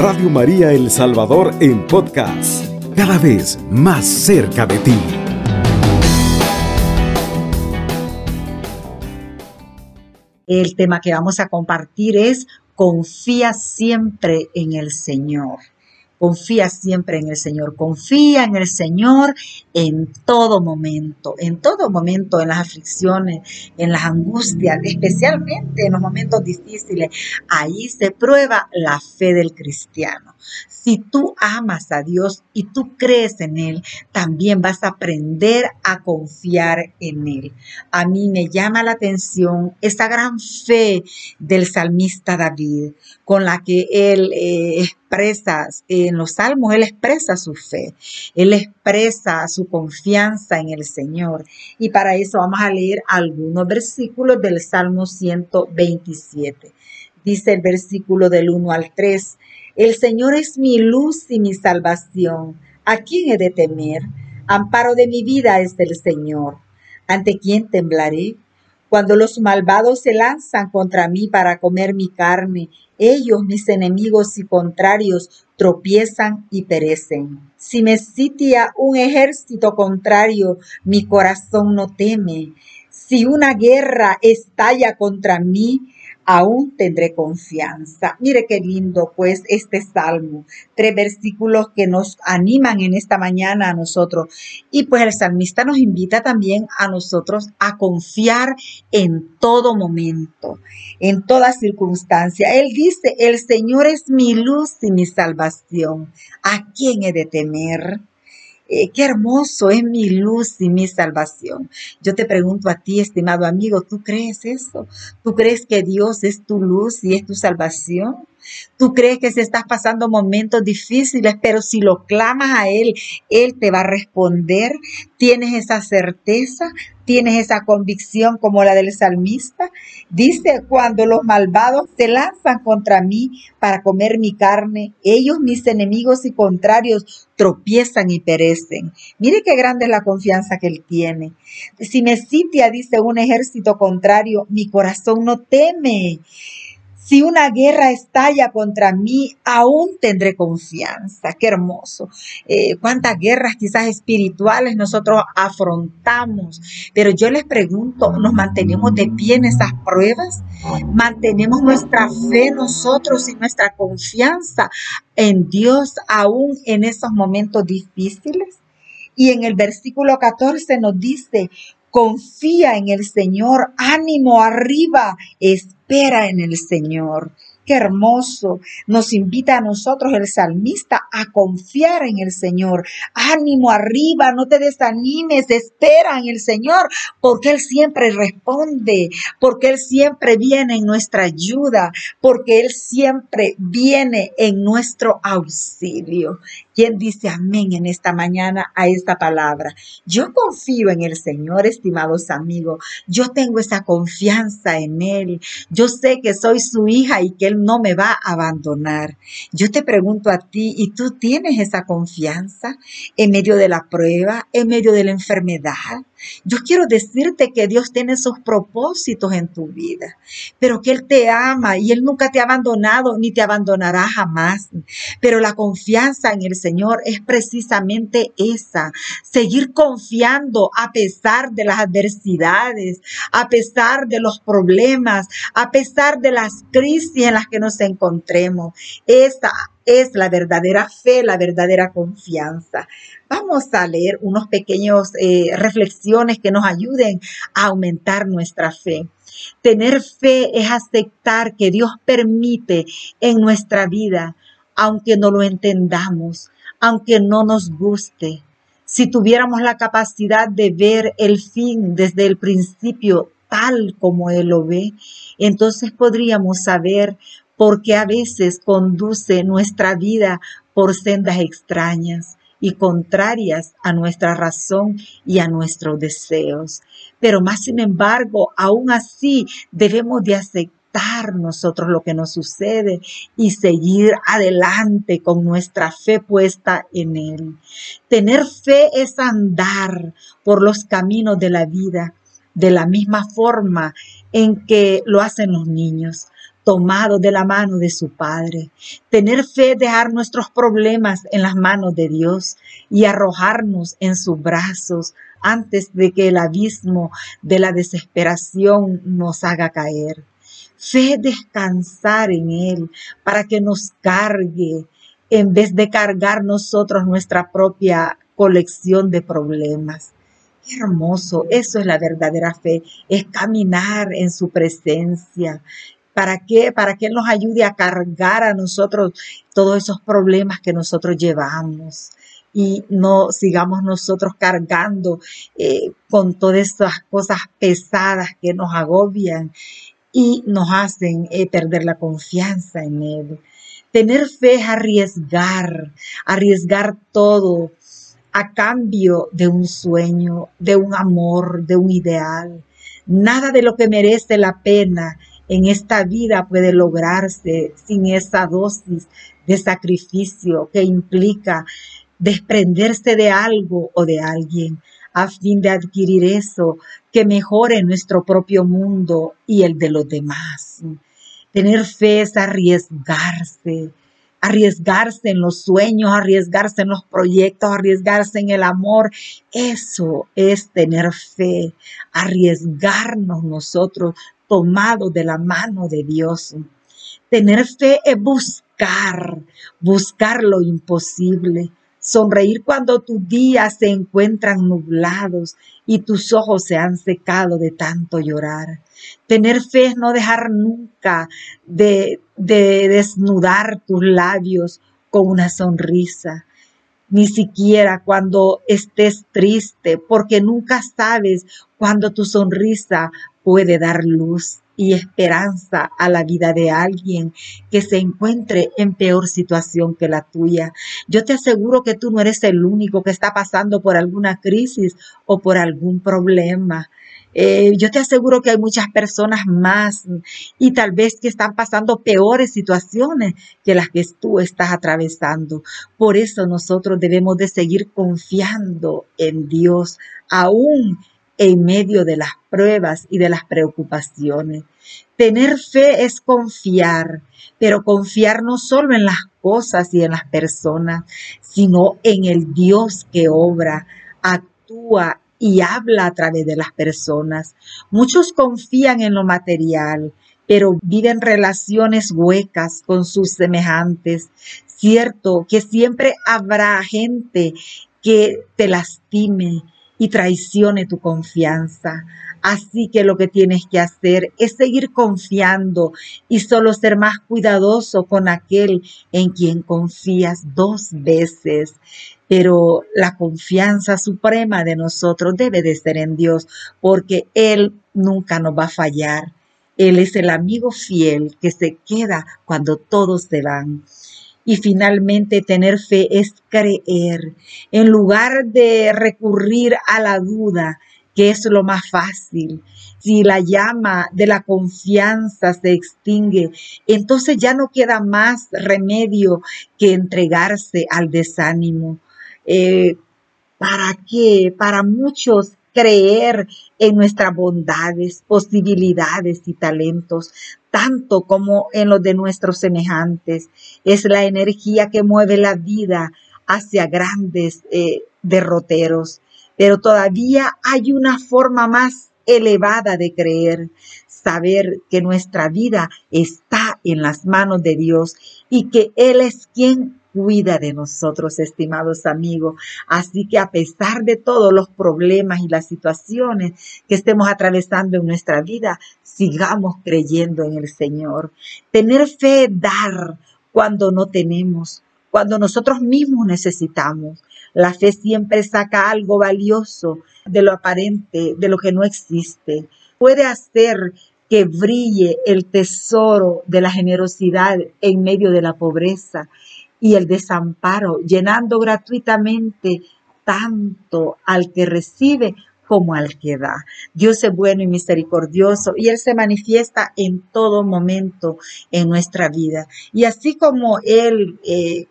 Radio María El Salvador en podcast, cada vez más cerca de ti. El tema que vamos a compartir es confía siempre en el Señor. Confía siempre en el Señor. Confía en el Señor en todo momento, en todo momento, en las aflicciones, en las angustias, especialmente en los momentos difíciles. Ahí se prueba la fe del cristiano. Si tú amas a Dios y tú crees en Él, también vas a aprender a confiar en Él. A mí me llama la atención esa gran fe del salmista David, con la que él eh, expresa, en los salmos, él expresa su fe, él expresa su confianza en el Señor. Y para eso vamos a leer algunos versículos del Salmo 127. Dice el versículo del 1 al 3, el Señor es mi luz y mi salvación. ¿A quién he de temer? Amparo de mi vida es el Señor. ¿Ante quién temblaré? Cuando los malvados se lanzan contra mí para comer mi carne, ellos, mis enemigos y contrarios, tropiezan y perecen. Si me sitia un ejército contrario, mi corazón no teme. Si una guerra estalla contra mí, aún tendré confianza. Mire qué lindo pues este salmo, tres versículos que nos animan en esta mañana a nosotros. Y pues el salmista nos invita también a nosotros a confiar en todo momento, en toda circunstancia. Él dice, el Señor es mi luz y mi salvación. ¿A quién he de temer? Eh, qué hermoso es mi luz y mi salvación. Yo te pregunto a ti, estimado amigo, ¿tú crees eso? ¿Tú crees que Dios es tu luz y es tu salvación? Tú crees que si estás pasando momentos difíciles, pero si lo clamas a Él, Él te va a responder. Tienes esa certeza, tienes esa convicción como la del salmista. Dice, cuando los malvados se lanzan contra mí para comer mi carne, ellos, mis enemigos y contrarios, tropiezan y perecen. Mire qué grande es la confianza que Él tiene. Si me sitia, dice un ejército contrario, mi corazón no teme. Si una guerra estalla contra mí, aún tendré confianza. Qué hermoso. Eh, cuántas guerras quizás espirituales nosotros afrontamos. Pero yo les pregunto, ¿nos mantenemos de pie en esas pruebas? ¿Mantenemos nuestra fe nosotros y nuestra confianza en Dios aún en esos momentos difíciles? Y en el versículo 14 nos dice, confía en el Señor, ánimo arriba, espera en el Señor. Qué hermoso. Nos invita a nosotros el salmista a confiar en el Señor. Ánimo arriba, no te desanimes, espera en el Señor, porque Él siempre responde, porque Él siempre viene en nuestra ayuda, porque Él siempre viene en nuestro auxilio. ¿Quién dice amén en esta mañana a esta palabra? Yo confío en el Señor, estimados amigos. Yo tengo esa confianza en Él. Yo sé que soy su hija y que Él no me va a abandonar. Yo te pregunto a ti, ¿y tú tienes esa confianza en medio de la prueba, en medio de la enfermedad? Yo quiero decirte que Dios tiene sus propósitos en tu vida, pero que Él te ama y Él nunca te ha abandonado ni te abandonará jamás. Pero la confianza en el Señor es precisamente esa, seguir confiando a pesar de las adversidades, a pesar de los problemas, a pesar de las crisis en las que nos encontremos. Esa es la verdadera fe, la verdadera confianza. Vamos a leer unos pequeños eh, reflexiones que nos ayuden a aumentar nuestra fe. Tener fe es aceptar que Dios permite en nuestra vida, aunque no lo entendamos, aunque no nos guste. Si tuviéramos la capacidad de ver el fin desde el principio tal como Él lo ve, entonces podríamos saber por qué a veces conduce nuestra vida por sendas extrañas y contrarias a nuestra razón y a nuestros deseos. Pero más sin embargo, aún así debemos de aceptar nosotros lo que nos sucede y seguir adelante con nuestra fe puesta en Él. Tener fe es andar por los caminos de la vida de la misma forma en que lo hacen los niños tomado de la mano de su Padre. Tener fe, dejar nuestros problemas en las manos de Dios y arrojarnos en sus brazos antes de que el abismo de la desesperación nos haga caer. Fe descansar en Él para que nos cargue en vez de cargar nosotros nuestra propia colección de problemas. Qué hermoso, eso es la verdadera fe, es caminar en su presencia. ¿Para qué? Para que Él nos ayude a cargar a nosotros todos esos problemas que nosotros llevamos y no sigamos nosotros cargando eh, con todas esas cosas pesadas que nos agobian y nos hacen eh, perder la confianza en Él. Tener fe es arriesgar, arriesgar todo a cambio de un sueño, de un amor, de un ideal. Nada de lo que merece la pena en esta vida puede lograrse sin esa dosis de sacrificio que implica desprenderse de algo o de alguien a fin de adquirir eso que mejore nuestro propio mundo y el de los demás. Tener fe es arriesgarse, arriesgarse en los sueños, arriesgarse en los proyectos, arriesgarse en el amor. Eso es tener fe, arriesgarnos nosotros tomados de la mano de Dios. Tener fe es buscar, buscar lo imposible, sonreír cuando tus días se encuentran nublados y tus ojos se han secado de tanto llorar. Tener fe es no dejar nunca de, de desnudar tus labios con una sonrisa, ni siquiera cuando estés triste, porque nunca sabes cuándo tu sonrisa puede dar luz y esperanza a la vida de alguien que se encuentre en peor situación que la tuya. Yo te aseguro que tú no eres el único que está pasando por alguna crisis o por algún problema. Eh, yo te aseguro que hay muchas personas más y tal vez que están pasando peores situaciones que las que tú estás atravesando. Por eso nosotros debemos de seguir confiando en Dios, aún en medio de las pruebas y de las preocupaciones. Tener fe es confiar, pero confiar no solo en las cosas y en las personas, sino en el Dios que obra, actúa y habla a través de las personas. Muchos confían en lo material, pero viven relaciones huecas con sus semejantes. Cierto que siempre habrá gente que te lastime, y traicione tu confianza. Así que lo que tienes que hacer es seguir confiando y solo ser más cuidadoso con aquel en quien confías dos veces. Pero la confianza suprema de nosotros debe de ser en Dios, porque Él nunca nos va a fallar. Él es el amigo fiel que se queda cuando todos se van. Y finalmente tener fe es creer. En lugar de recurrir a la duda, que es lo más fácil, si la llama de la confianza se extingue, entonces ya no queda más remedio que entregarse al desánimo. Eh, ¿Para qué? Para muchos creer en nuestras bondades, posibilidades y talentos, tanto como en los de nuestros semejantes. Es la energía que mueve la vida hacia grandes eh, derroteros. Pero todavía hay una forma más elevada de creer, saber que nuestra vida está en las manos de Dios y que Él es quien cuida de nosotros, estimados amigos. Así que a pesar de todos los problemas y las situaciones que estemos atravesando en nuestra vida, sigamos creyendo en el Señor. Tener fe, dar cuando no tenemos, cuando nosotros mismos necesitamos. La fe siempre saca algo valioso de lo aparente, de lo que no existe. Puede hacer que brille el tesoro de la generosidad en medio de la pobreza y el desamparo, llenando gratuitamente tanto al que recibe como al que da. Dios es bueno y misericordioso y Él se manifiesta en todo momento en nuestra vida. Y así como Él... Eh,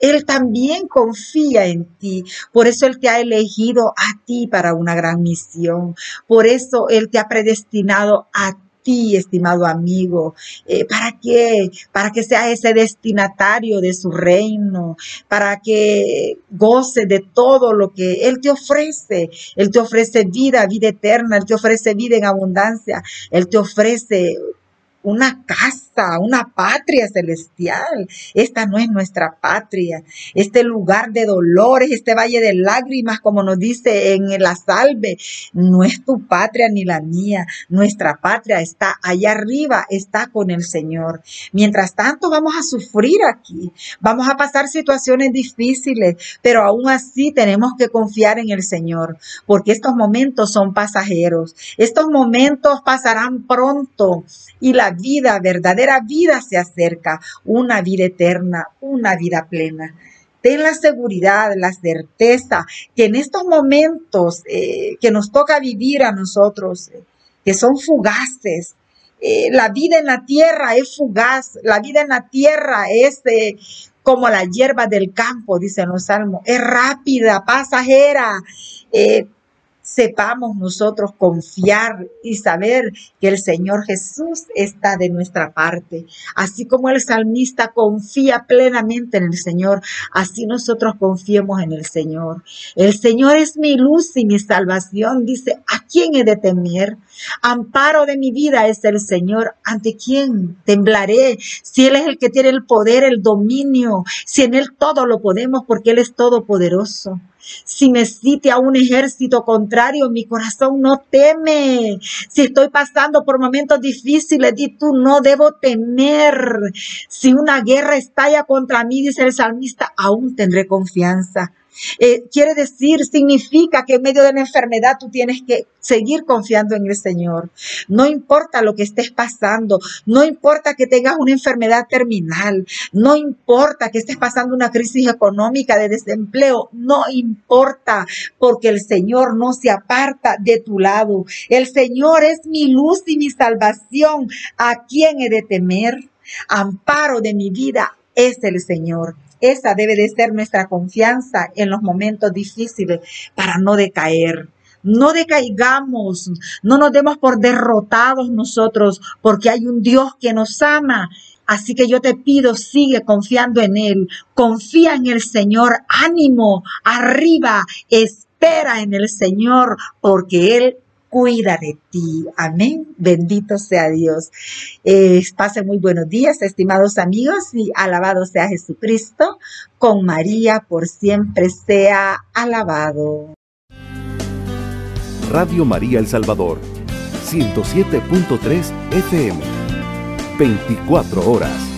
él también confía en ti. Por eso Él te ha elegido a ti para una gran misión. Por eso Él te ha predestinado a ti, estimado amigo. Eh, ¿Para qué? Para que sea ese destinatario de su reino, para que goce de todo lo que Él te ofrece. Él te ofrece vida, vida eterna, Él te ofrece vida en abundancia, Él te ofrece una casa, una patria celestial. Esta no es nuestra patria. Este lugar de dolores, este valle de lágrimas, como nos dice en la salve, no es tu patria ni la mía. Nuestra patria está allá arriba, está con el Señor. Mientras tanto, vamos a sufrir aquí. Vamos a pasar situaciones difíciles, pero aún así tenemos que confiar en el Señor, porque estos momentos son pasajeros. Estos momentos pasarán pronto y la vida, verdadera vida se acerca, una vida eterna, una vida plena. Ten la seguridad, la certeza que en estos momentos eh, que nos toca vivir a nosotros, eh, que son fugaces, eh, la vida en la tierra es fugaz, la vida en la tierra es como la hierba del campo, dicen los salmos, es rápida, pasajera sepamos nosotros confiar y saber que el Señor Jesús está de nuestra parte. Así como el salmista confía plenamente en el Señor, así nosotros confiemos en el Señor. El Señor es mi luz y mi salvación. Dice, ¿a quién he de temer? Amparo de mi vida es el Señor. ¿Ante quién temblaré? Si Él es el que tiene el poder, el dominio, si en Él todo lo podemos porque Él es todopoderoso. Si me cite a un ejército contrario, mi corazón no teme. Si estoy pasando por momentos difíciles, di tú, no debo temer. Si una guerra estalla contra mí, dice el salmista, aún tendré confianza. Eh, quiere decir, significa que en medio de la enfermedad tú tienes que seguir confiando en el Señor. No importa lo que estés pasando, no importa que tengas una enfermedad terminal, no importa que estés pasando una crisis económica de desempleo, no importa, porque el Señor no se aparta de tu lado. El Señor es mi luz y mi salvación. ¿A quién he de temer? Amparo de mi vida es el Señor. Esa debe de ser nuestra confianza en los momentos difíciles para no decaer. No decaigamos, no nos demos por derrotados nosotros, porque hay un Dios que nos ama. Así que yo te pido, sigue confiando en Él, confía en el Señor, ánimo, arriba, espera en el Señor, porque Él cuida de ti. Amén. Bendito sea Dios. Eh, pasen muy buenos días, estimados amigos, y alabado sea Jesucristo. Con María por siempre sea alabado. Radio María El Salvador, 107.3 FM, 24 horas.